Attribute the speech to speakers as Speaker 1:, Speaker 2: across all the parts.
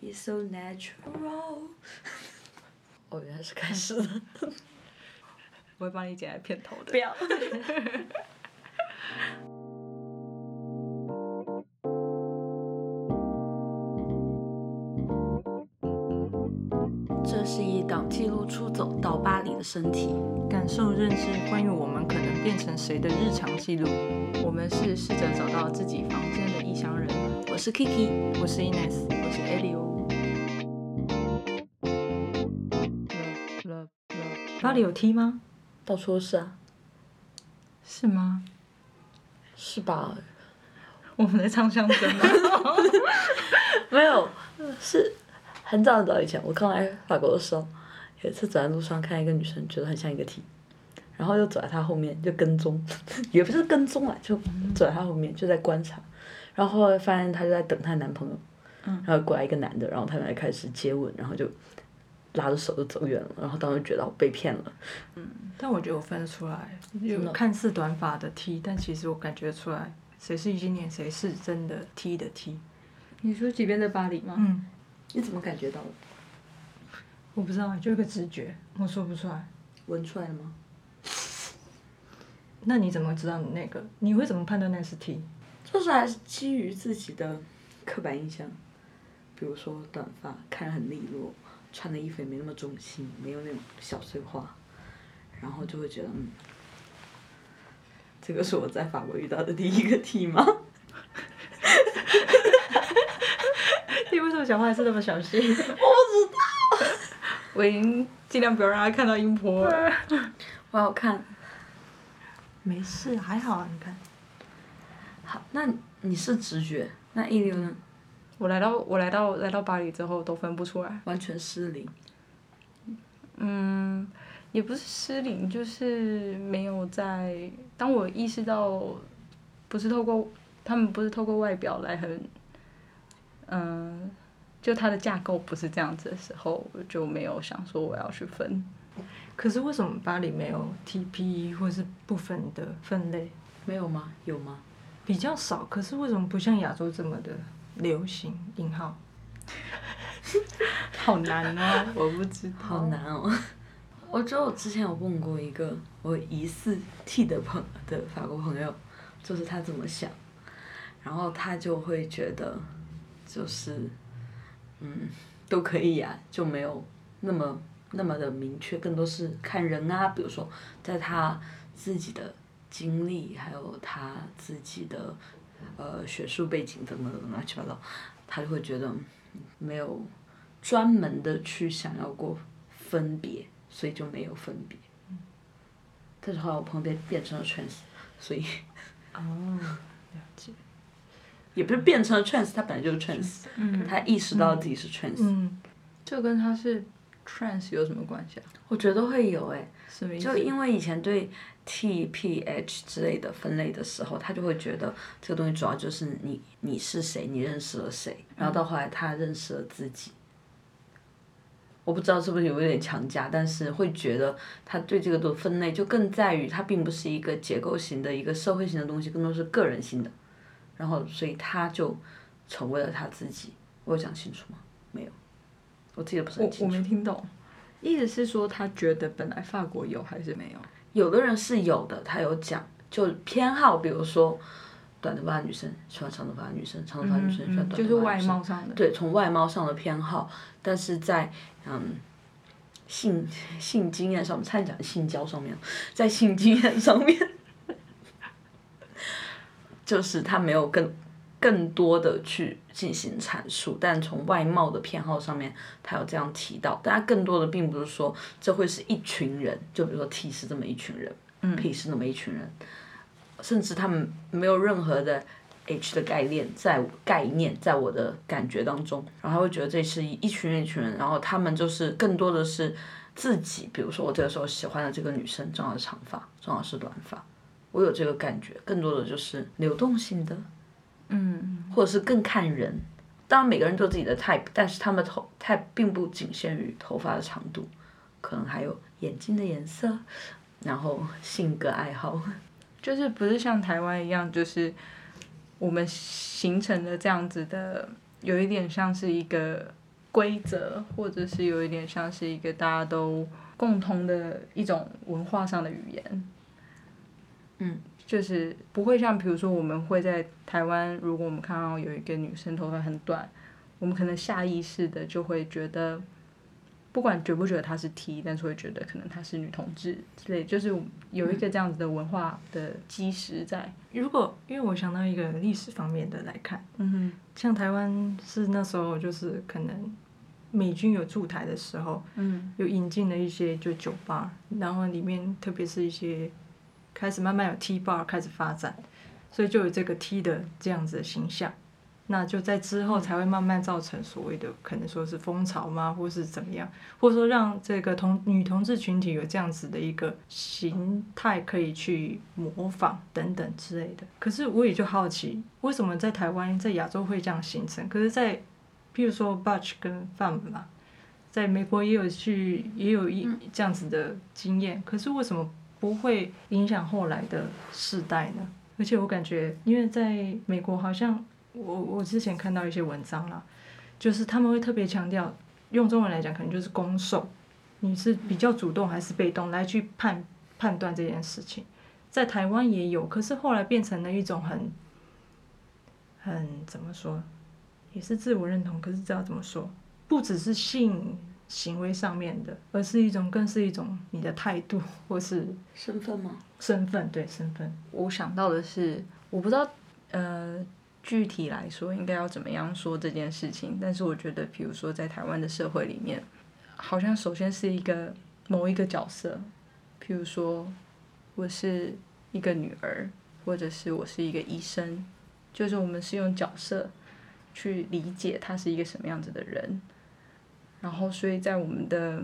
Speaker 1: It's so natural。哦，原来是开始了。
Speaker 2: 我会帮你剪在片头的。
Speaker 1: 不要。这是一档记录出走到巴黎的身体，
Speaker 2: 感受认识关于我们可能变成谁的日常记录。我们是试着找到自己房间的异乡人。
Speaker 1: 我是 Kiki，
Speaker 2: 我是 Ines，
Speaker 1: 我是 Elio。
Speaker 2: 巴黎有 T 吗？
Speaker 1: 到处都是啊。
Speaker 2: 是吗？
Speaker 1: 是吧？
Speaker 2: 我们在唱相声吗？
Speaker 1: 没有，是很早很早以前，我刚来法国的时候，有一次走在路上看一个女生，觉得很像一个 T，然后就走在她后面就跟踪，也不是跟踪啊，就走在她后面就在观察，然后后来发现她就在等她男朋友，然后过来一个男的，然后他们还开始接吻，然后就拉着手就走远了，然后当时觉得我被骗了。
Speaker 2: 嗯，但我觉得我分得出来，有看似短发的 T，但其实我感觉出来谁是今年谁是真的 T 的 T。
Speaker 1: 你说即便在巴黎吗？
Speaker 2: 嗯，
Speaker 1: 你怎么感觉到的？
Speaker 2: 我不知道，就一个直觉，我说不出来。
Speaker 1: 闻出来了吗？
Speaker 2: 那你怎么知道你那个？你会怎么判断那是 T？
Speaker 1: 就是还是基于自己的刻板印象，比如说短发，看着很利落，穿的衣服也没那么中性，没有那种小碎花，然后就会觉得，嗯，这个是我在法国遇到的第一个 T 吗？
Speaker 2: 你为什么讲话还是那么小心？我不知
Speaker 1: 道。
Speaker 2: 我已经尽量不要让他看到音波了。
Speaker 1: 我要看。
Speaker 2: 没事，还好啊，你看。
Speaker 1: 好，那你是直觉，那一流呢？
Speaker 2: 我来到我来到来到巴黎之后都分不出来。
Speaker 1: 完全失灵。
Speaker 2: 嗯，也不是失灵，就是没有在。当我意识到，不是透过他们不是透过外表来很，嗯，就它的架构不是这样子的时候，我就没有想说我要去分。可是为什么巴黎没有 TP 或是部分的分类？
Speaker 1: 没有吗？有吗？
Speaker 2: 比较少。可是为什么不像亚洲这么的流行？引号。好难哦，我不知道。
Speaker 1: 好难哦。我觉得我之前有问过一个我疑似 T 的朋的法国朋友，就是他怎么想，然后他就会觉得，就是，嗯，都可以呀，就没有那么那么的明确，更多是看人啊，比如说在他自己的经历，还有他自己的呃学术背景等等等乱七八糟，他就会觉得没有专门的去想要过分别。所以就没有分别，但是后来我朋友变变成了 trans，所以，
Speaker 2: 哦，了解，
Speaker 1: 也不是变成了 trans，他本来就是 trans，他意识到自己是 trans，
Speaker 2: 嗯，这跟他是 trans 有什么关系啊？
Speaker 1: 我觉得会有诶？就因为以前对 T P H 之类的分类的时候，他就会觉得这个东西主要就是你你是谁，你认识了谁，然后到后来他认识了自己。我不知道是不是有点强加，但是会觉得他对这个的分类就更在于它并不是一个结构型的一个社会型的东西，更多是个人性的，然后所以他就成为了他自己。我有讲清楚吗？没有，我记得不是很清
Speaker 2: 楚。我我没听懂，意思是说他觉得本来法国有还是没有？
Speaker 1: 有的人是有的，他有讲就偏好，比如说。短头发女生喜欢长头发女生，长头发女生喜欢短头发女生。
Speaker 2: 就是外貌上的。
Speaker 1: 对，从外貌上的偏好，但是在嗯性性经验上，差点讲性交上面，在性经验上面，就是他没有更更多的去进行阐述，但从外貌的偏好上面，他有这样提到，但他更多的并不是说这会是一群人，就比如说 T 是这么一群人，P 是那么一群人。甚至他们没有任何的 H 的概念在概念在我的感觉当中，然后他会觉得这是一群人一群人，然后他们就是更多的是自己，比如说我这个时候喜欢的这个女生正好是长发，正好是短发，我有这个感觉，更多的就是流动性的，
Speaker 2: 嗯，
Speaker 1: 或者是更看人，当然每个人都有自己的 type，但是他们头 type 并不仅限于头发的长度，可能还有眼睛的颜色，然后性格爱好。
Speaker 2: 就是不是像台湾一样，就是我们形成的这样子的，有一点像是一个规则，或者是有一点像是一个大家都共同的一种文化上的语言。
Speaker 1: 嗯，
Speaker 2: 就是不会像比如说我们会在台湾，如果我们看到有一个女生头发很短，我们可能下意识的就会觉得。不管觉不觉得她是 T，但是会觉得可能她是女同志之类，就是有一个这样子的文化的基石在。
Speaker 3: 如果因为我想到一个历史方面的来看，
Speaker 2: 嗯哼，
Speaker 3: 像台湾是那时候就是可能美军有驻台的时候，
Speaker 2: 嗯，
Speaker 3: 有引进了一些就酒吧，然后里面特别是一些开始慢慢有 T bar 开始发展，所以就有这个 T 的这样子的形象。那就在之后才会慢慢造成所谓的可能说是风潮吗，或是怎么样，或者说让这个同女同志群体有这样子的一个形态可以去模仿等等之类的。可是我也就好奇，为什么在台湾在亚洲会这样形成？可是，在譬如说 Butch 跟 Fam 嘛，在美国也有去也有一这样子的经验，可是为什么不会影响后来的世代呢？而且我感觉，因为在美国好像。我我之前看到一些文章啦，就是他们会特别强调，用中文来讲可能就是攻受，你是比较主动还是被动来去判判断这件事情，在台湾也有，可是后来变成了一种很很怎么说，也是自我认同，可是知道怎么说，不只是性行为上面的，而是一种更是一种你的态度或是
Speaker 1: 身份吗？
Speaker 3: 身份对身份，
Speaker 2: 我想到的是，我不知道呃。具体来说，应该要怎么样说这件事情？但是我觉得，比如说在台湾的社会里面，好像首先是一个某一个角色，譬如说我是一个女儿，或者是我是一个医生，就是我们是用角色去理解他是一个什么样子的人。然后，所以在我们的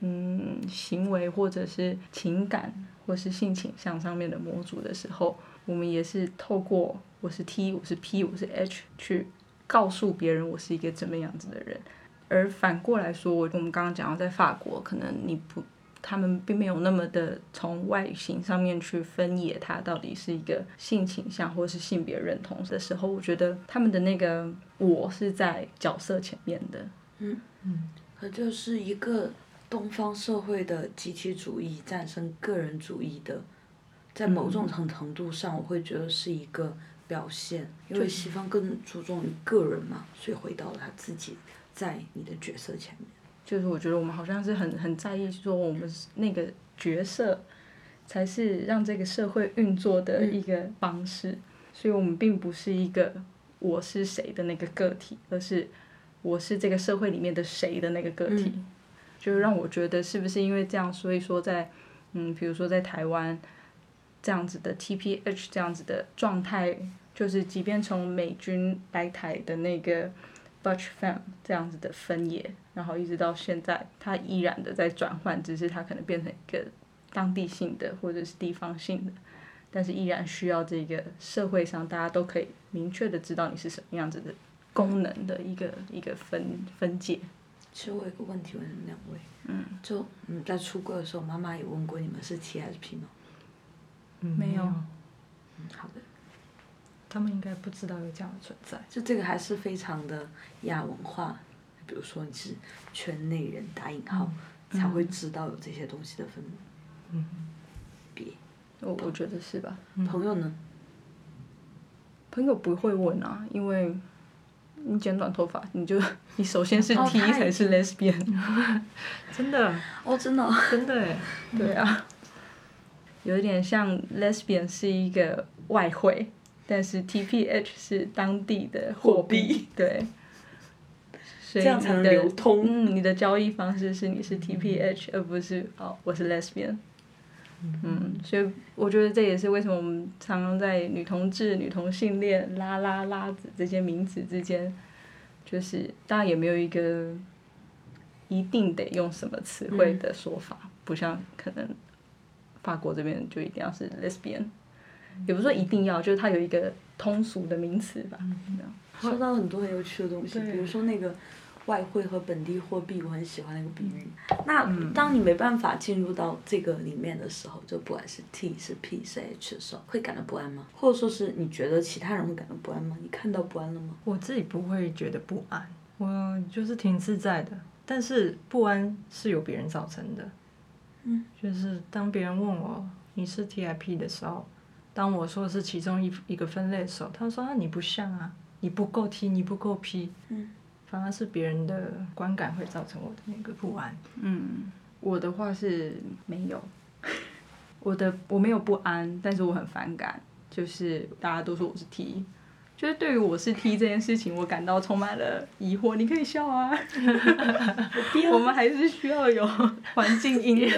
Speaker 2: 嗯行为或者是情感或是性倾向上面的模组的时候，我们也是透过。我是 T，我是 P，我是 H，去告诉别人我是一个怎么样子的人。而反过来说，我我们刚刚讲到，在法国，可能你不，他们并没有那么的从外形上面去分野，他到底是一个性倾向或是性别认同的时候，我觉得他们的那个我是在角色前面的。
Speaker 1: 嗯嗯，可就是一个东方社会的集体主义战胜个人主义的，在某种程度上，我会觉得是一个。表现，因为西方更注重于个人嘛，所以回到了他自己在你的角色前面。
Speaker 2: 就是我觉得我们好像是很很在意说我们那个角色才是让这个社会运作的一个方式，所以我们并不是一个我是谁的那个个体，而是我是这个社会里面的谁的那个个体。就是让我觉得是不是因为这样，所以说在嗯，比如说在台湾。这样子的 T P H 这样子的状态，就是即便从美军来台的那个 Butch Fam 这样子的分野，然后一直到现在，它依然的在转换，只是它可能变成一个当地性的或者是地方性的，但是依然需要这个社会上大家都可以明确的知道你是什么样子的功能的一个一个分分解。
Speaker 1: 其实我有个问题问两位，嗯，就嗯在出柜的时候，妈妈有问过你们是 T 还是 P 吗？
Speaker 2: 没有，
Speaker 1: 嗯，好的。
Speaker 3: 他们应该不知道有这样的存在。
Speaker 1: 就这个还是非常的亚文化，比如说你是圈内人打引号，才会知道有这些东西的分别。
Speaker 2: 我我觉得是吧？
Speaker 1: 朋友呢？
Speaker 2: 朋友不会问啊，因为你剪短头发，你就你首先是 T 才是 Lesbian，
Speaker 3: 真的
Speaker 1: 哦，真的，
Speaker 3: 真的哎，
Speaker 2: 对啊。有点像 lesbian 是一个外汇，但是 T P H 是当地的货币，对。
Speaker 1: 这样才能流通。
Speaker 2: 嗯，你的交易方式是你是 T P H，而不是哦我是 lesbian。嗯，所以我觉得这也是为什么我们常常在女同志、女同性恋、拉拉拉子这些名词之间，就是当然也没有一个一定得用什么词汇的说法，不像可能。法国这边就一定要是 lesbian，也不是说一定要，就是它有一个通俗的名词吧。
Speaker 1: 说到很多很有趣的东西，比如说那个外汇和本地货币，我很喜欢那个比喻。那当你没办法进入到这个里面的时候，就不管是 T 是 P 是 H 的时候，会感到不安吗？或者说是你觉得其他人会感到不安吗？你看到不安了吗？
Speaker 3: 我自己不会觉得不安，我就是挺自在的，但是不安是由别人造成的。
Speaker 1: 嗯，
Speaker 3: 就是当别人问我你是 TIP 的时候，当我说是其中一一个分类的时候，他说啊你不像啊，你不够 T，你不够 P。
Speaker 1: 嗯，
Speaker 3: 反而是别人的观感会造成我的那个不安。
Speaker 2: 嗯，我的话是没有，我的我没有不安，但是我很反感，就是大家都说我是 T，就是对于我是 T 这件事情，我感到充满了疑惑。你可以笑啊，我们还是需要有 环境音乐，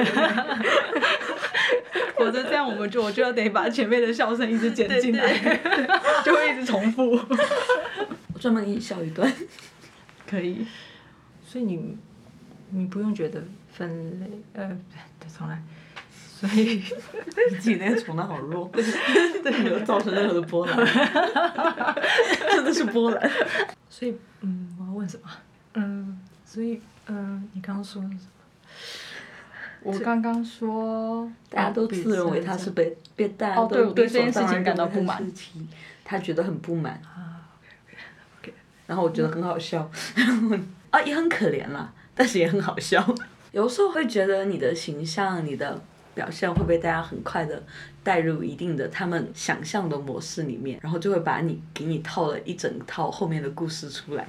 Speaker 2: 否则这样我们就我就要得把前面的笑声一直剪进来，就会一直重复。
Speaker 1: 我专门给你笑一段。
Speaker 2: 可以，
Speaker 3: 所以你你不用觉得分类，呃，对，重来。所以
Speaker 1: 你自己那个重来好弱，对，没有造成任何的波澜，真的是波澜。
Speaker 3: 所以，嗯，我要问什么？嗯，所以，嗯，你刚刚说了什么？
Speaker 2: 我刚刚说
Speaker 1: 大家都自认为他是被被大家
Speaker 2: 哦对
Speaker 1: 都
Speaker 2: 我对这件事情感到不满
Speaker 1: 他觉得很不满，
Speaker 3: 啊
Speaker 1: 然后我觉得很好笑，啊也很可怜啦，但是也很好笑。有时候会觉得你的形象、你的表现会被大家很快的带入一定的他们想象的模式里面，然后就会把你给你套了一整套后面的故事出来，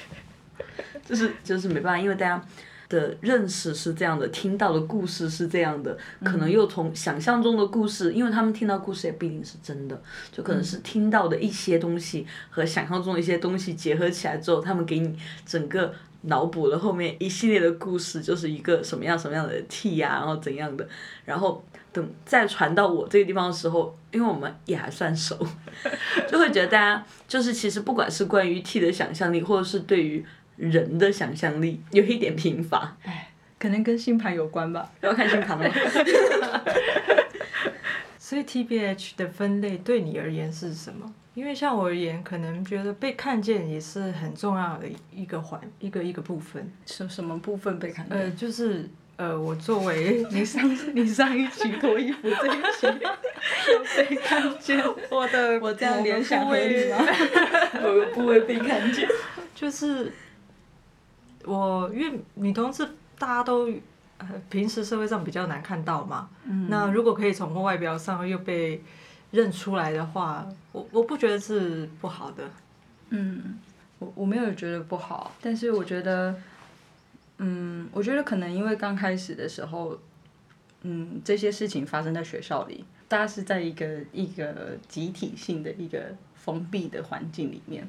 Speaker 1: 就是就是没办法，因为大家。的认识是这样的，听到的故事是这样的，可能又从想象中的故事，因为他们听到故事也不一定是真的，就可能是听到的一些东西和想象中的一些东西结合起来之后，他们给你整个脑补了后面一系列的故事，就是一个什么样什么样的 T 呀、然后怎样的，然后等再传到我这个地方的时候，因为我们也还算熟，就会觉得大家就是其实不管是关于 T 的想象力，或者是对于人的想象力有一点贫乏，
Speaker 2: 可能跟星盘有关吧。
Speaker 1: 要看星盘了吗？
Speaker 3: 所以 TBH 的分类对你而言是什么？因为像我而言，可能觉得被看见也是很重要的一个环，一个一个部分。
Speaker 2: 什什么部分被看见？
Speaker 3: 呃，就是呃，我作为
Speaker 2: 你上你上一期脱衣服，这一期又 被看见，
Speaker 3: 我的
Speaker 2: 我这样联想合理吗？
Speaker 1: 某个部位被看见，
Speaker 3: 就是我因为女同志大家都呃平时社会上比较难看到嘛，那如果可以从外表上又被认出来的话，我我不觉得是不好的。
Speaker 2: 嗯，我我没有觉得不好，但是我觉得，嗯，我觉得可能因为刚开始的时候，嗯，这些事情发生在学校里，大家是在一个一个集体性的一个封闭的环境里面，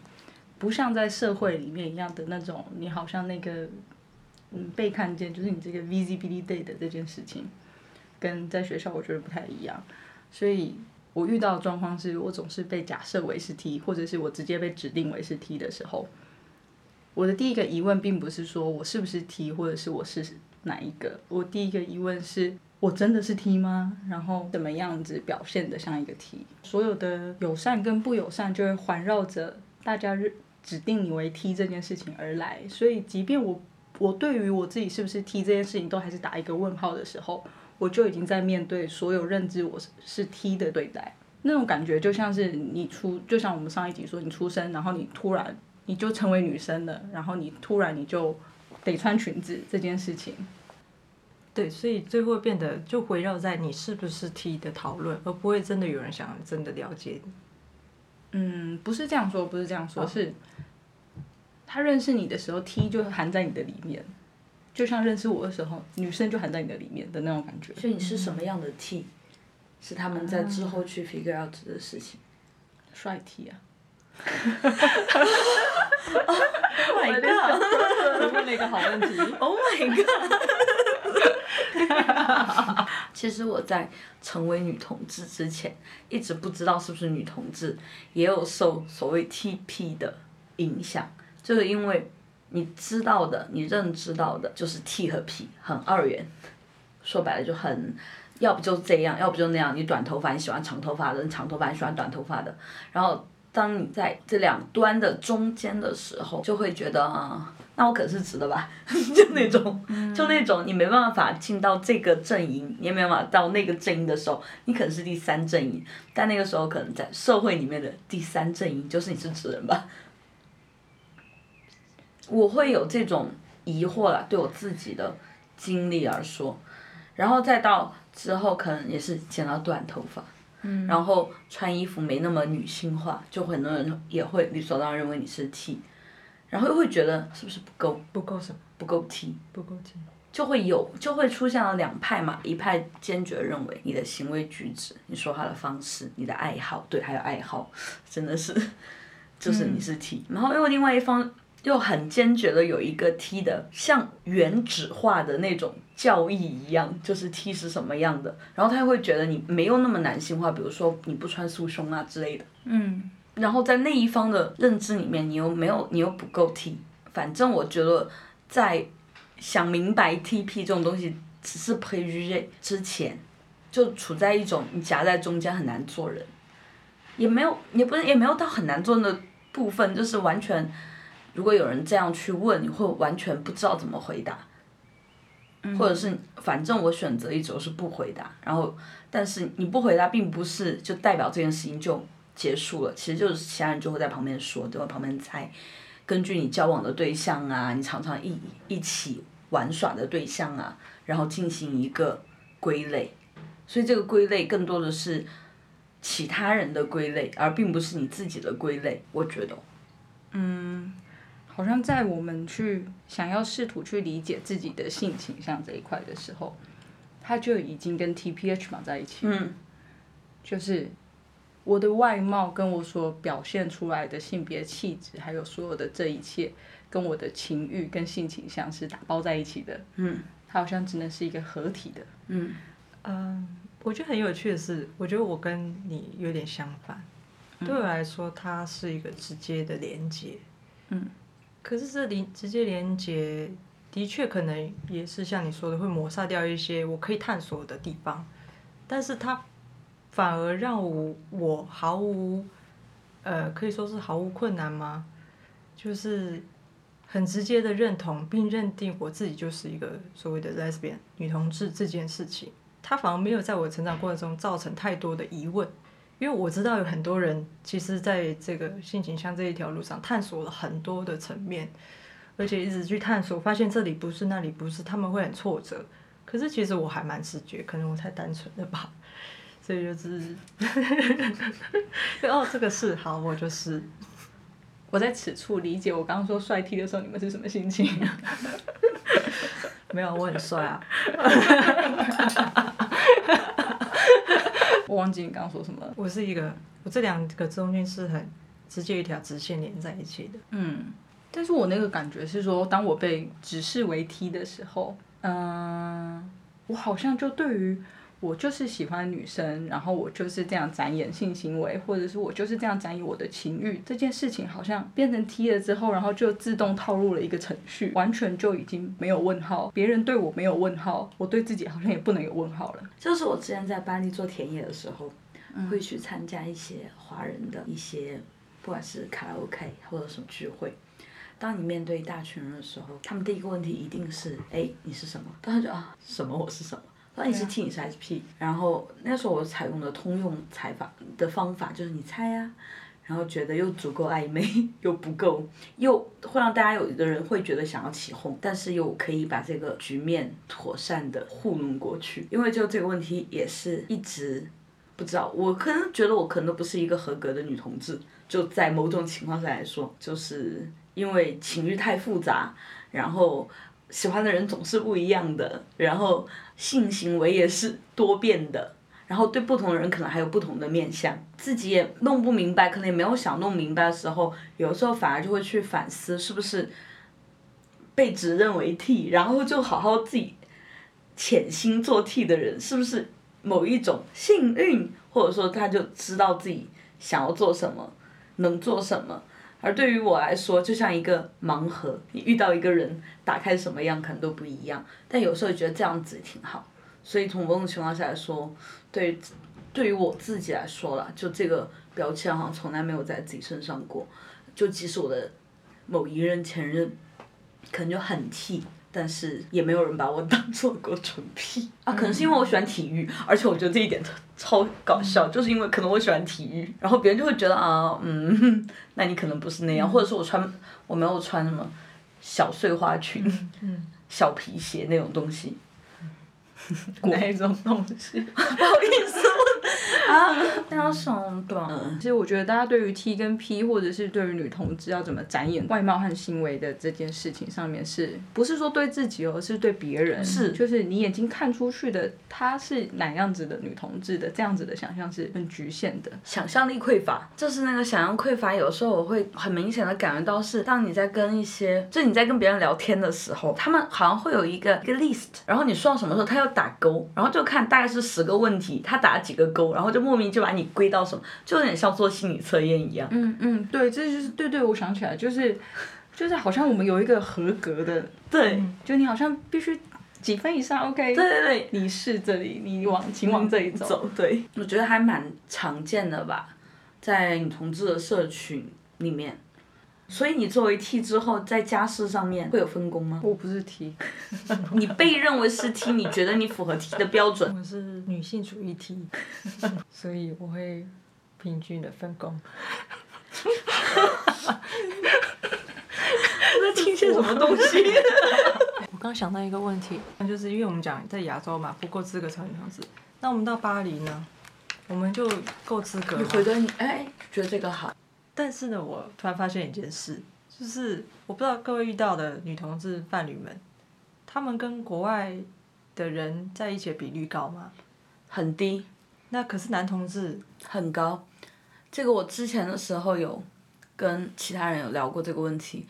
Speaker 2: 不像在社会里面一样的那种，你好像那个，嗯，被看见，就是你这个 visibily day 的这件事情，跟在学校我觉得不太一样，所以。我遇到的状况是我总是被假设为是 T，或者是我直接被指定为是 T 的时候，我的第一个疑问并不是说我是不是 T，或者是我是哪一个，我第一个疑问是我真的是 T 吗？然后怎么样子表现的像一个 T？所有的友善跟不友善就会环绕着大家指定你为 T 这件事情而来，所以即便我我对于我自己是不是 T 这件事情都还是打一个问号的时候。我就已经在面对所有认知我是是 T 的对待，那种感觉就像是你出，就像我们上一集说，你出生，然后你突然你就成为女生了，然后你突然你就得穿裙子这件事情。
Speaker 3: 对，所以最后变得就围绕在你是不是 T 的讨论，而不会真的有人想真的了解你。
Speaker 2: 嗯，不是这样说，不是这样说，是他认识你的时候，T 就含在你的里面。就像认识我的时候，女生就含在你的里面的那种感觉。
Speaker 1: 所以你是什么样的 T，是他们在之后去 figure out 的事情。
Speaker 2: 帅 T 啊！
Speaker 1: Oh my god！
Speaker 2: 你问了一个好问题。
Speaker 1: Oh my god！其实我在成为女同志之前，一直不知道是不是女同志，也有受所谓 TP 的影响，就是因为。你知道的，你认知到的，就是 T 和 P 很二元，说白了就很，要不就是这样，要不就那样。你短头发你喜欢长头发的，长头发你喜欢短头发的。然后当你在这两端的中间的时候，就会觉得啊，那我可是直的吧？就那种，就那种你没办法进到这个阵营，你也没办法到那个阵营的时候，你可能是第三阵营，但那个时候可能在社会里面的第三阵营就是你是直人吧。我会有这种疑惑了，对我自己的经历而说，然后再到之后可能也是剪了短头发，嗯，然后穿衣服没那么女性化，就很多人也会理所当然认为你是 T，然后又会觉得是不是不够？
Speaker 3: 不够什么？
Speaker 1: 不够 T，
Speaker 3: 不够 T。
Speaker 1: 就会有就会出现了两派嘛，一派坚决认为你的行为举止、你说话的方式、你的爱好，对，还有爱好，真的是，就是你是 T，、然后又另外一方又很坚决的有一个 T 的像原子化的那种教义一样，就是 T 是什么样的，然后他会觉得你没有那么男性化，比如说你不穿束胸啊之类的，
Speaker 2: 嗯，
Speaker 1: 然后在那一方的认知里面，你又没有，你又不够 T。反正我觉得，在想明白 TP 这种东西只是 p r e 之前，就处在一种你夹在中间很难做人，也没有，也不是也没有到很难做的部分，就是完全，如果有人这样去问，你会完全不知道怎么回答。或者是反正我选择一种是不回答，然后但是你不回答，并不是就代表这件事情就结束了，其实就是其他人就会在旁边说，就在旁边猜，根据你交往的对象啊，你常常一一起玩耍的对象啊，然后进行一个归类，所以这个归类更多的是其他人的归类，而并不是你自己的归类，我觉得。
Speaker 2: 好像在我们去想要试图去理解自己的性倾向这一块的时候，它就已经跟 TPH 绑在一起。
Speaker 1: 嗯，
Speaker 2: 就是我的外貌跟我所表现出来的性别气质，还有所有的这一切，跟我的情欲跟性倾向是打包在一起的。
Speaker 1: 嗯，
Speaker 2: 它好像只能是一个合体的。
Speaker 1: 嗯，
Speaker 3: 嗯，我觉得很有趣的是，我觉得我跟你有点相反。对我来说，它是一个直接的连接。
Speaker 2: 嗯。
Speaker 3: 可是这连直接连接，的确可能也是像你说的，会抹杀掉一些我可以探索的地方。但是它反而让我我毫无，呃，可以说是毫无困难吗？就是很直接的认同并认定我自己就是一个所谓的 lesbian 女同志这件事情，它反而没有在我成长过程中造成太多的疑问，因为我知道有很多人其实在这个性倾向这一条路上探索了很多的层面，而且一直去探索，发现这里不是那里不是，他们会很挫折。可是其实我还蛮直觉，可能我太单纯了吧，所以就是，哦，这个是好，我就是。
Speaker 2: 我在此处理解我刚刚说帅 T 的时候，你们是什么心情？
Speaker 3: 没有，我很帅啊。
Speaker 2: 我忘记你刚刚说什么了。
Speaker 3: 我是一个，我这两个中间是很直接一条直线连在一起的。
Speaker 2: 嗯，但是我那个感觉是说，当我被指示为 T 的时候，嗯、我好像就对于我就是喜欢女生，然后我就是这样展演性行为，或者是我就是这样展演我的情欲这件事情，好像变成 T 了之后，然后就自动套入了一个程序，完全就已经没有问号，别人对我没有问号，我对自己好像也不能有问号了。
Speaker 1: 就是我之前在巴黎做田野的时候，会去参加一些华人的一些，不管是卡拉 OK 或者什么聚会。当你面对一大群人的时候，他们第一个问题一定是：哎，你是什么？当时就啊，什么我是什么？那你是 T 你是 SP？然后那时候我采用的通用采访的方法就是你猜呀、然后觉得又足够暧昧，又不够，又会让大家有的人会觉得想要起哄，但是又可以把这个局面妥善的糊弄过去。因为就这个问题也是一直不知道，我可能觉得我可能都不是一个合格的女同志，就在某种情况下来说，就是因为情欲太复杂，然后喜欢的人总是不一样的，然后性行为也是多变的。然后对不同的人可能还有不同的面相，自己也弄不明白，可能也没有想弄明白的时候，有时候反而就会去反思，是不是被指认为 T，然后就好好自己潜心做 T 的人，是不是某一种幸运，或者说他就知道自己想要做什么，能做什么。而对于我来说，就像一个盲盒，你遇到一个人，打开什么样可能都不一样，但有时候觉得这样子挺好。所以从某种情况下来说，对对于我自己来说了，就这个标签好像从来没有在自己身上过。就即使我的某一任前任可能就很 T，但是也没有人把我当做过纯 P 啊。可能是因为我喜欢体育，而且我觉得这一点超搞笑，就是因为可能我喜欢体育，然后别人就会觉得啊，嗯，那你可能不是那样，或者是我穿我没有穿什么小碎花裙、
Speaker 3: 嗯，
Speaker 1: 小皮鞋那种东西。
Speaker 2: 哪一种东西？
Speaker 1: 不好意思，我 啊，那种短。
Speaker 2: 其实我觉得大家对于 T 跟 P，或者是对于女同志要怎么展演外貌和行为的这件事情上面是，不是说对自己哦，而是对别人。
Speaker 1: 是
Speaker 2: 就是你眼睛看出去的，她是哪样子的女同志的，这样子的想象是很局限的。
Speaker 1: 想象力匮乏，就是那个想象匮乏。有时候我会很明显的感觉到是，当你在跟一些，就你在跟别人聊天的时候，他们好像会有一个一个 list，然后你说到什么时候，他要打勾，然后就看大概是十个问题，他打几个勾，然后就莫名就把你归到什么，就有点像做心理测验一样。
Speaker 2: 嗯嗯，对，这就是对对，我想起来，就是就是好像我们有一个合格的，
Speaker 1: 对，
Speaker 2: 就你好像必须几分以上，OK，
Speaker 1: 对对对，
Speaker 2: 你是这里，你往请往这里走。
Speaker 1: 走，对，我觉得还蛮常见的吧，在女同志的社群里面。所以你作为 T 之后，在家事上面会有分工吗？
Speaker 2: 我不是 T，
Speaker 1: 你被认为是 T，你觉得你符合 T 的标准？
Speaker 3: 我是女性主义 T，所以我会平均的分工。
Speaker 1: 在听些什么东西？
Speaker 3: 我刚想到一个问题，那就是因为我们讲在亚洲嘛，不够资格成为女同志，那我们到巴黎呢，我们就够资格吗。
Speaker 1: 你回头你哎，觉得这个好。
Speaker 3: 但是呢，我突然发现一件事，就是我不知道各位遇到的女同志伴侣们，他们跟国外的人在一起的比率高吗？
Speaker 1: 很低，
Speaker 3: 那可是男同志
Speaker 1: 很高。这个我之前的时候有跟其他人有聊过这个问题，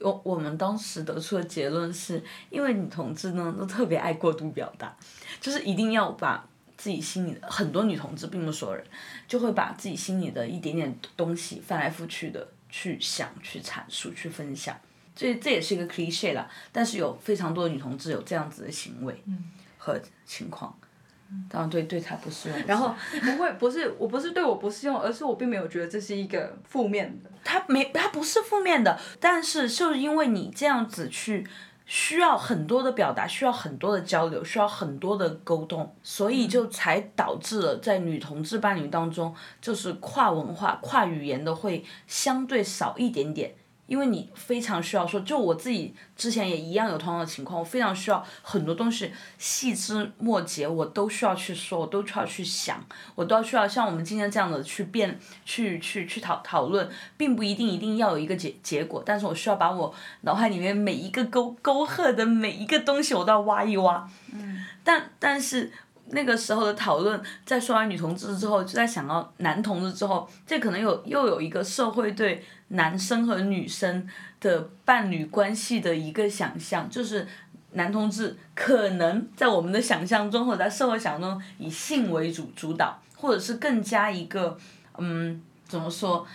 Speaker 1: 我我们当时得出的结论是，因为女同志呢都特别爱过度表达，就是一定要把自己心里的很多女同志，并不是所有人，就会把自己心里的一点点东西翻来覆去的去想、去阐述、去分享。这这也是一个 cliche 啦，但是有非常多的女同志有这样子的行为和情况。当然对对他不适用。
Speaker 2: 然后不会，不是，我不是对我不适用，而是我并没有觉得这是一个负面的。
Speaker 1: 他没，他不是负面的，但是就是因为你这样子去需要很多的表达，需要很多的交流，需要很多的沟通，所以就才导致了在女同志伴侣当中，就是跨文化、跨语言的会相对少一点点。因为你非常需要说，就我自己之前也一样有同样的情况，我非常需要很多东西细枝末节，我都需要去说，我都需要去想，我都要需要像我们今天这样的去辩，去去去讨讨论，并不一定一定要有一个结结果，但是我需要把我脑海里面每一个沟沟壑的每一个东西，我都要挖一挖。嗯。但但是那个时候的讨论，在说完女同志之后，就在想到男同志之后，这可能有又有一个社会对。男生和女生的伴侣关系的一个想象，就是男同志可能在我们的想象中，或者在社会想象中以性为主主导，或者是更加一个嗯怎么说？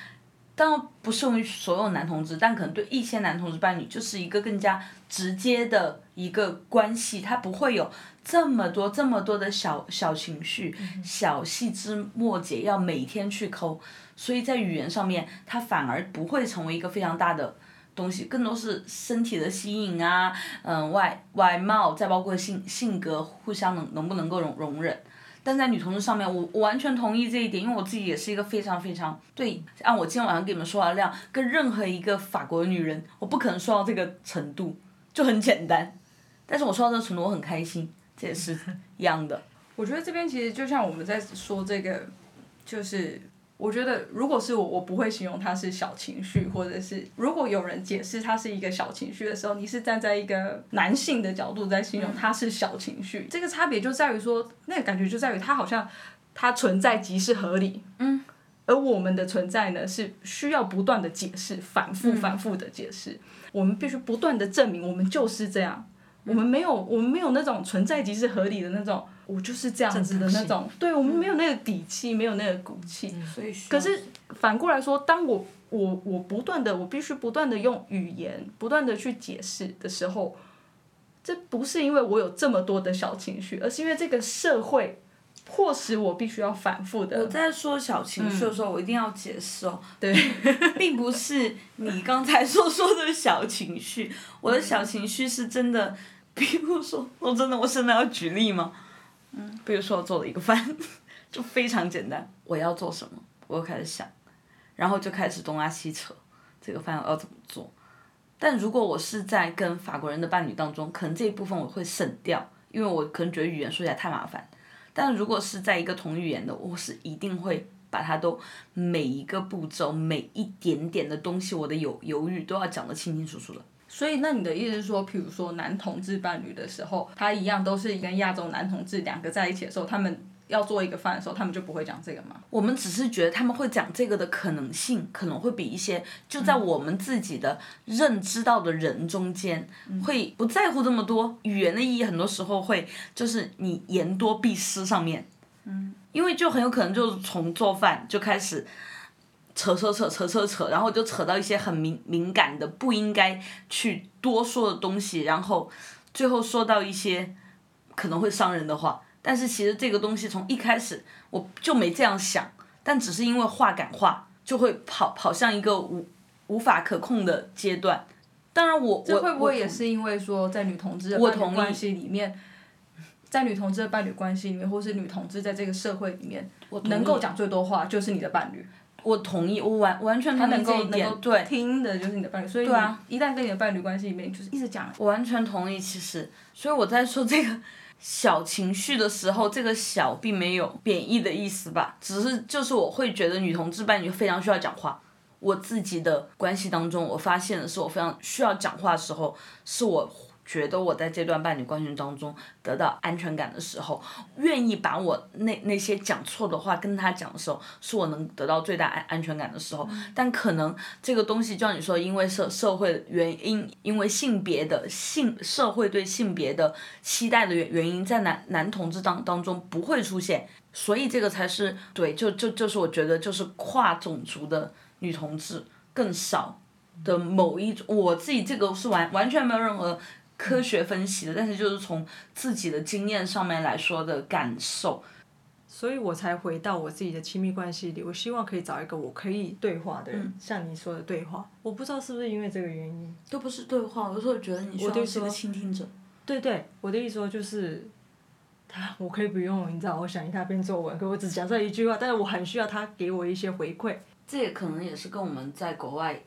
Speaker 1: 当然不适用于所有男同志，但可能对一些男同志伴侣就是一个更加直接的一个关系，他不会有这么多这么多的小小情绪、小细枝末节要每天去抠。所以在语言上面，他反而不会成为一个非常大的东西，更多是身体的吸引啊，嗯，外外貌，再包括性性格，互相能能不能够容容忍。但在女同志上面，我我完全同意这一点，因为我自己也是一个非常非常对，按我今天晚上给你们说的量，跟任何一个法国女人，我不可能说到这个程度，就很简单。但是我说到这个程度，我很开心，这也是一样的。
Speaker 2: 我觉得这边其实就像我们在说这个，就是。我觉得，如果是我，我不会形容它是小情绪，或者是如果有人解释它是一个小情绪的时候，你是站在一个男性的角度在形容它是小情绪。这个差别就在于说，那个感觉就在于它好像它存在即是合理，
Speaker 1: 嗯，
Speaker 2: 而我们的存在呢是需要不断的解释，反复反复的解释，我们必须不断的证明我们就是这样，我们没有我们没有那种存在即是合理的那种。我就是这样子的那种，对我们没有那个底气，没有那个骨气。
Speaker 1: 所以，
Speaker 2: 可是反过来说，当我我我不断的，我必须不断的用语言，不断的去解释的时候，这不是因为我有这么多的小情绪，而是因为这个社会迫使我必须要反复的。
Speaker 1: 我在说小情绪的时候，我一定要解释哦，
Speaker 2: 对，
Speaker 1: 并不是你刚才所说的小情绪，我的小情绪是真的，比如说，我真的，我真的要举例吗？嗯，比如说我做了一个饭，就非常简单。我要做什么，我又开始想，然后就开始东拉西扯，这个饭我要怎么做？但如果我是在跟法国人的伴侣当中，可能这一部分我会省掉，因为我可能觉得语言说起来太麻烦。但如果是在一个同语言的，我是一定会把它都每一个步骤、每一点点的东西，我的犹犹豫都要讲得清清楚楚的。
Speaker 2: 所以，那你的意思是说，譬如说男同志伴侣的时候，他一样都是跟亚洲男同志两个在一起的时候，他们要做一个饭的时候，他们就不会讲这个吗？
Speaker 1: 我们只是觉得他们会讲这个的可能性，可能会比一些就在我们自己的认知到的人中间，会不在乎这么多语言的意义。很多时候会就是你言多必失上面，嗯，因为就很有可能就是从做饭就开始。扯扯扯扯扯扯，然后就扯到一些很敏敏感的、不应该去多说的东西，然后最后说到一些可能会伤人的话。但是其实这个东西从一开始我就没这样想，但只是因为话赶话，就会跑跑向一个无无法可控的阶段。当然我
Speaker 2: 这会不会也是因为说在女同志的伴侣关系里面，在女同志的伴侣关系里面，或是女同志在这个社会里面，能够讲最多话就是你的伴侣。
Speaker 1: 我同意，我完完全同意这一点。对，
Speaker 2: 听的就是你的伴侣，所以对啊一旦跟你的伴侣关系里面，就是一直讲。
Speaker 1: 我完全同意，其实，所以我在说这个小情绪的时候，这个小并没有贬义的意思吧，只是就是我会觉得女同志伴侣非常需要讲话。我自己的关系当中，我发现的是我非常需要讲话的时候，是我。觉得我在这段伴侣关系当中得到安全感的时候，愿意把我那那些讲错的话跟他讲的时候，是我能得到最大安安全感的时候。但可能这个东西，就像你说，因为社社会原因，因为性别的性社会对性别的期待的原原因，在男男同志当当中不会出现，所以这个才是对，就就就是我觉得就是跨种族的女同志更少的某一种，我自己这个是完完全没有任何。科学分析的，但是就是从自己的经验上面来说的感受，
Speaker 3: 所以我才回到我自己的亲密关系里。我希望可以找一个我可以对话的人，像你说的对话。我不知道是不是因为这个原因，
Speaker 1: 都不是对话，我是觉得你需要是个倾听者。
Speaker 3: 对对，我的意思说就是他，我可以不用，你知道，我想一大篇作文，可我只讲这一句话，但是我很需要他给我一些回馈。
Speaker 1: 这也可能也是跟我们在国外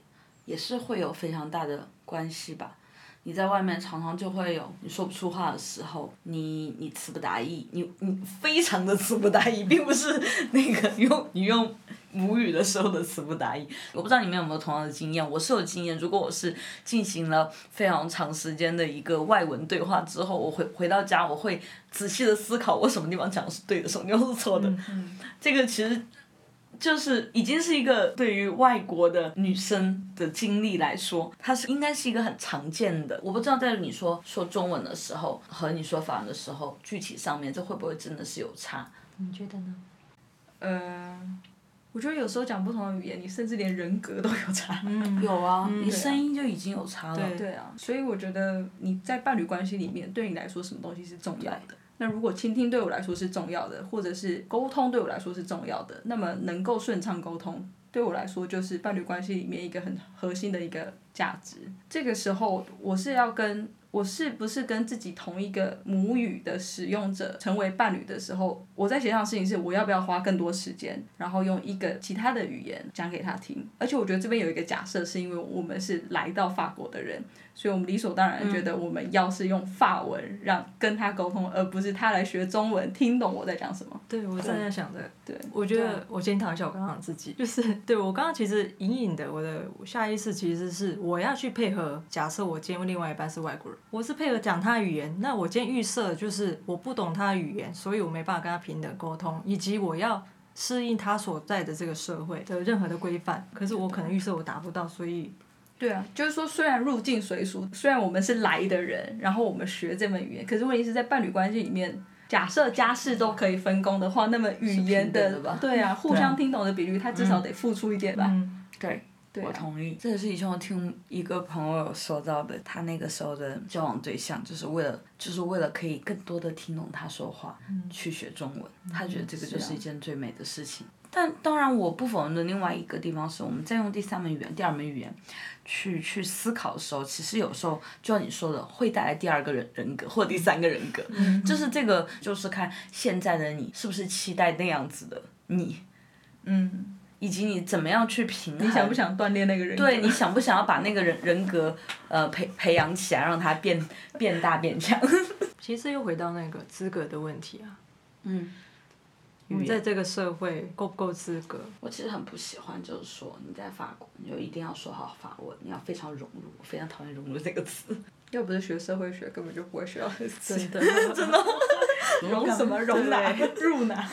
Speaker 1: 也是会有非常大的关系吧。你在外面常常就会有你说不出话的时候，你你词不达意，你你非常的词不达意，并不是 那个用你用母语的时候的词不达意。我不知道你们有没有同样的经验，我是有经验。如果我是进行了非常长时间的一个外文对话之后，我回回到家，我会仔细的思考我什么地方讲的是对的，什么地方是错的。这个其实。就是已经是一个对于外国的女生的经历来说，它是应该是一个很常见的。我不知道在你说说中文的时候和你说法文的时候，具体上面这会不会真的是有差？
Speaker 3: 你觉得呢？
Speaker 2: 呃，我觉得有时候讲不同的语言，你甚至连人格都有差。
Speaker 1: 嗯，有啊，你声音就已经有差了。
Speaker 2: 对对啊，所以我觉得你在伴侣关系里面，对你来说什么东西是重要的？那如果倾听对我来说是重要的，或者是沟通对我来说是重要的，那么能够顺畅沟通对我来说就是伴侣关系里面一个很核心的一个价值。这个时候我是要跟我是不是跟自己同一个母语的使用者成为伴侣的时候，我在协商的事情是我要不要花更多时间，然后用一个其他的语言讲给他听。而且我觉得这边有一个假设，是因为我们是来到法国的人。所以我们理所当然觉得我们要是用法文让跟他沟通，而不是他来学中文听懂我在讲什么。
Speaker 3: 对，我正在想着。
Speaker 2: 对，
Speaker 3: 我觉得我检讨一下我刚刚自己，就是 对我刚刚其实隐隐的，我的下意识其实是我要去配合。假设我今天另外一半是外国人，我是配合讲他语言，那我今天预设就是我不懂他的语言，所以我没办法跟他平等沟通，以及我要适应他所在的这个社会的任何的规范。可是我可能预设我达不到，所以。
Speaker 2: 对啊，就是说，虽然入境随俗，虽然我们是来的人，然后我们学这门语言，可是问题是在伴侣关系里面，假设家事都可以分工的话，那么语言的对啊，互相听懂的比率，他至少得付出一点吧。
Speaker 1: 对，我同意。这也是以前我听一个朋友说到的，他那个时候的交往对象，就是为了，就是为了可以更多的听懂他说话，去学中文。他觉得这个就是一件最美的事情。但当然，我不否认的另外一个地方是，我们在用第三门语言、第二门语言去去思考的时候，其实有时候就像你说的，会带来第二个人人格或第三个人格，就是这个，就是看现在的你是不是期待那样子的你，嗯。以及你怎么样去平衡。
Speaker 2: 你想不想锻炼那个人格？
Speaker 1: 对，你想不想要把那个人人格呃培培养起来，让他变变大变强？
Speaker 3: 其实又回到那个资格的问题啊。
Speaker 1: 嗯。
Speaker 3: 我们在这个社会够不够资格？
Speaker 1: 我其实很不喜欢，就是说你在法国，你就一定要说好法文，你要非常融入。我非常讨厌“融入”这个词。
Speaker 2: 要不是学社会学，根本就不会学到这个词。
Speaker 3: 真的，
Speaker 1: 真的。
Speaker 2: 融什么？融哪？入哪？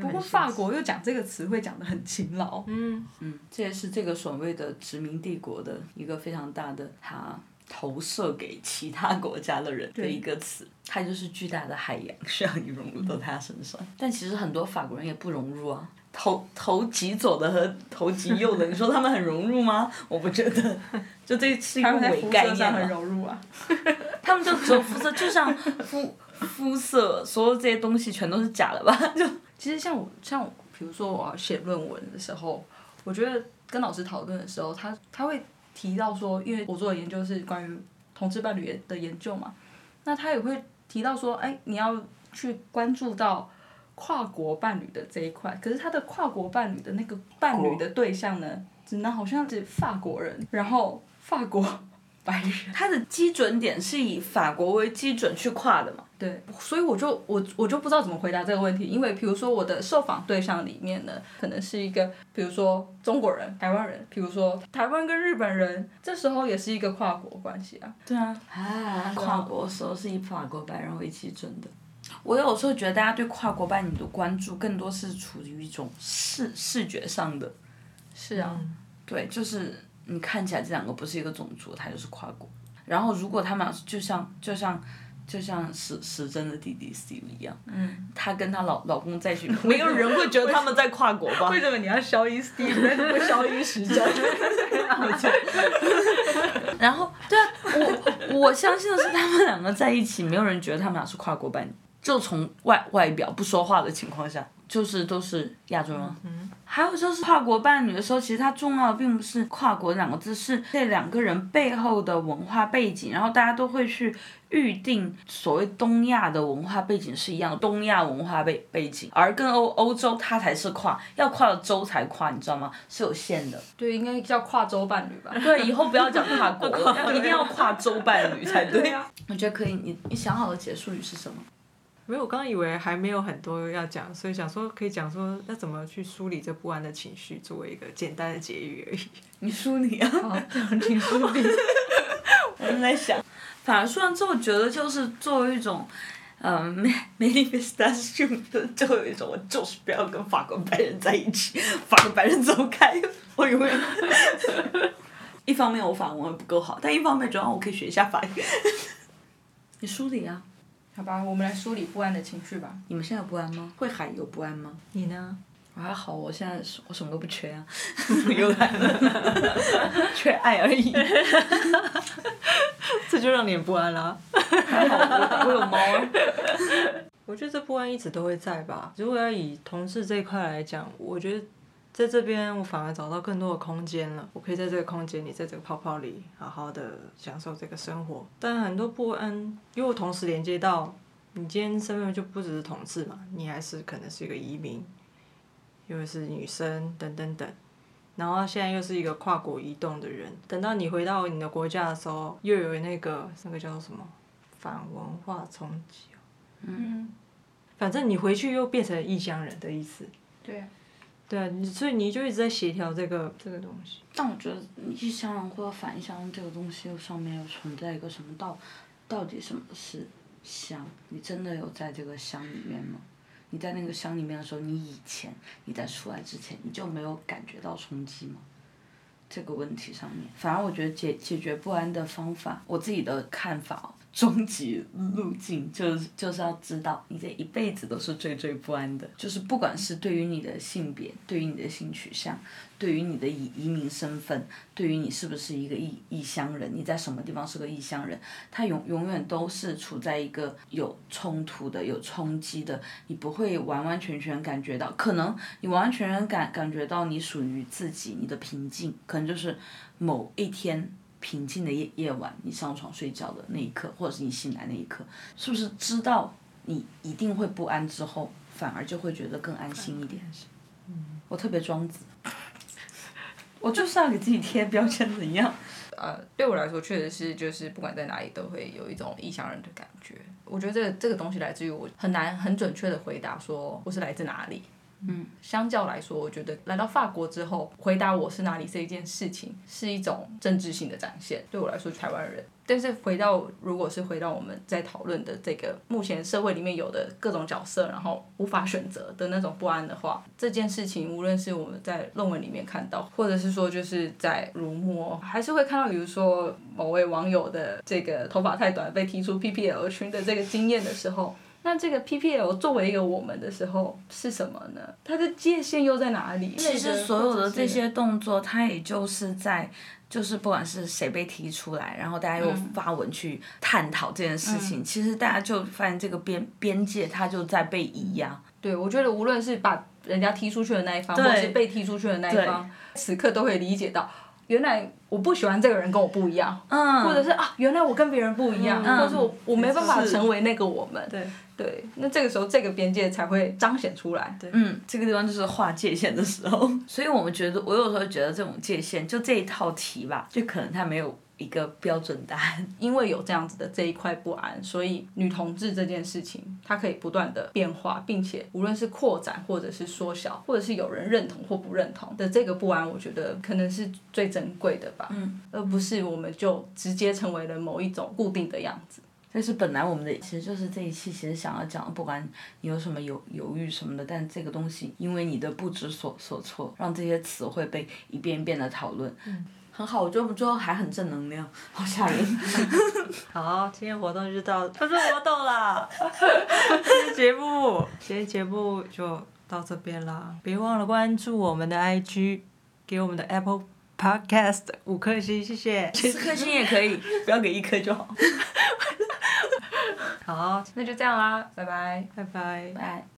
Speaker 2: 不过法国又讲这个词会讲的很勤劳。
Speaker 3: 嗯
Speaker 1: 嗯，这也是这个所谓的殖民帝国的一个非常大的它。投射给其他国家的人的一个词，它就是巨大的海洋，需要你融入到他身上。但其实很多法国人也不融入啊，投投极左的和投极右的，你说他们很融入吗？我不觉得，就这是一个伪概念
Speaker 2: 很融入啊。
Speaker 1: 他们就只有肤色，就像肤肤色，所有这些东西全都是假的吧？就
Speaker 2: 其实像我像我比如说我要写论文的时候，我觉得跟老师讨论的时候，他他会。提到说，因为我做的研究是关于同志伴侣的研究嘛，那他也会提到说，哎，你要去关注到跨国伴侣的这一块。可是他的跨国伴侣的那个伴侣的对象呢，只能好像是法国人，然后法国白人。
Speaker 1: 他的基准点是以法国为基准去跨的嘛？
Speaker 2: 对，所以我就我我就不知道怎么回答这个问题，因为比如说我的受访对象里面呢，可能是一个，比如说中国人、台湾人，比如说台湾跟日本人，这时候也是一个跨国关系啊。
Speaker 1: 对啊，啊，跨国时候是以法国白人为基准的。我有时候觉得大家对跨国伴侣的关注，更多是处于一种视视觉上的。
Speaker 2: 是啊。
Speaker 1: 对，就是你看起来这两个不是一个种族，他就是跨国。然后如果他们就像就像。就像时时珍的弟弟 Steve 一样，她跟她老老公在一起，没有人会觉得他们在跨国吧？
Speaker 2: 为什么你要消音 Steve，不消音时针？
Speaker 1: 然后，对啊，我我相信的是，他们两个在一起，没有人觉得他们俩是跨国伴侣。就从外外表不说话的情况下，就是都是亚洲人。嗯还有就是跨国伴侣的时候，其实它重要的并不是跨国两个字，是这两个人背后的文化背景。然后大家都会去预定所谓东亚的文化背景是一样的，东亚文化背背景，而跟欧欧洲它才是跨，要跨的州才跨，你知道吗？是有限的。
Speaker 2: 对，应该叫跨洲伴侣吧？
Speaker 1: 对，以后不要讲跨国，一定要跨洲伴侣才对。我觉得可以，你你想好的结束语是什么？
Speaker 3: 没有，我刚刚以为还没有很多要讲，所以想说可以讲说要怎么去梳理这不安的情绪，作为一个简单的结语而已。
Speaker 1: 你梳理啊？
Speaker 2: 好，你梳理。
Speaker 1: 我正在想，反而说完之后，觉得就是作为一种，嗯，manifestation，就有一种我就是不要跟法国白人在一起，法国白人走开，我永远。一方面我法文不够好，但一方面主要我可以学一下法语。你梳理啊。
Speaker 2: 好吧，我们来梳理不安的情绪吧。
Speaker 1: 你们现在不安吗？会还有不安吗？
Speaker 3: 你呢？
Speaker 1: 我还好，我现在我什么都不缺啊，有爱，缺爱而已。
Speaker 3: 这就让你不安了。
Speaker 1: 还好我我有猫。
Speaker 3: 我觉得这不安一直都会在吧。如果要以同事这一块来讲，我觉得。在这边，我反而找到更多的空间了。我可以在这个空间里，在这个泡泡里，好好的享受这个生活。但很多不安，又同时连接到你今天身份就不只是同志嘛，你还是可能是一个移民，又是女生等等等。然后现在又是一个跨国移动的人。等到你回到你的国家的时候，又有那个那个叫做什么反文化冲击。
Speaker 2: 嗯。
Speaker 3: 反正你回去又变成异乡人的意思。
Speaker 2: 对。
Speaker 3: 对啊，你所以你就一直在协调这个这个东西。
Speaker 1: 但我觉得异乡或者反异乡这个东西上面又存在一个什么到，到底什么是乡？你真的有在这个乡里面吗？你在那个乡里面的时候，你以前你在出来之前，你就没有感觉到冲击吗？这个问题上面，反而我觉得解解决不安的方法，我自己的看法。终极路径 就是就是要知道，你这一辈子都是惴惴不安的。就是不管是对于你的性别，对于你的性取向，对于你的移移民身份，对于你是不是一个异异乡人，你在什么地方是个异乡人，他永永远都是处在一个有冲突的、有冲击的，你不会完完全全感觉到。可能你完完全全感感觉到你属于自己，你的平静，可能就是某一天。平静的夜夜晚，你上床睡觉的那一刻，或者是你醒来那一刻，是不是知道你一定会不安之后，反而就会觉得更安心一点？嗯我特别庄子。我就是要给自己贴标签，怎样？
Speaker 2: 呃，对我来说，确实是就是不管在哪里都会有一种异乡人的感觉。我觉得这个这个东西来自于我很难很准确的回答说我是来自哪里。嗯，相较来说，我觉得来到法国之后，回答我是哪里这一件事情是一种政治性的展现。对我来说，台湾人。但是回到，如果是回到我们在讨论的这个目前社会里面有的各种角色，然后无法选择的那种不安的话，这件事情无论是我们在论文里面看到，或者是说就是在如墨，还是会看到，比如说某位网友的这个头发太短被踢出 PPL 群的这个经验的时候。那这个 PPL 作为一个我们的时候是什么呢？它的界限又在哪里？
Speaker 1: 其实所有的这些动作，它也就是在，就是不管是谁被提出来，然后大家又发文去探讨这件事情，其实大家就发现这个边边界它就在被移压。
Speaker 2: 对，我觉得无论是把人家踢出去的那一方，或是被踢出去的那一方，此刻都会理解到。原来我不喜欢这个人跟我不一样，嗯或者是啊，原来我跟别人不一样，或者是我我没办法成为那个我们。
Speaker 3: 对
Speaker 2: 对，那这个时候这个边界才会彰显出来。
Speaker 1: 对嗯，这个地方就是划界限的时候。所以我们觉得，我有时候觉得这种界限，就这一套题吧，就可能它没有。一个标准答案，
Speaker 2: 因为有这样子的这一块不安，所以女同志这件事情，它可以不断的变化，并且无论是扩展或者是缩小，或者是有人认同或不认同的这个不安，我觉得可能是最珍贵的吧，
Speaker 1: 嗯，
Speaker 2: 而不是我们就直接成为了某一种固定的样子。
Speaker 1: 但是本来我们的其实就是这一期其实想要讲，不管你有什么犹犹豫什么的，但这个东西因为你的不知所所措，让这些词汇被一遍一遍的讨论。
Speaker 3: 嗯。
Speaker 1: 很好，我觉得我们最后还很正能量，好吓人。
Speaker 3: 好，今天活动就到，不是活动啦，今天节目，今天节目就到这边啦。别忘了关注我们的 IG，给我们的 Apple Podcast 五颗星，谢谢。
Speaker 1: 四颗星也可以，不要给一颗就好。
Speaker 3: 好，
Speaker 2: 那就这样啦，拜拜，
Speaker 3: 拜拜，
Speaker 1: 拜。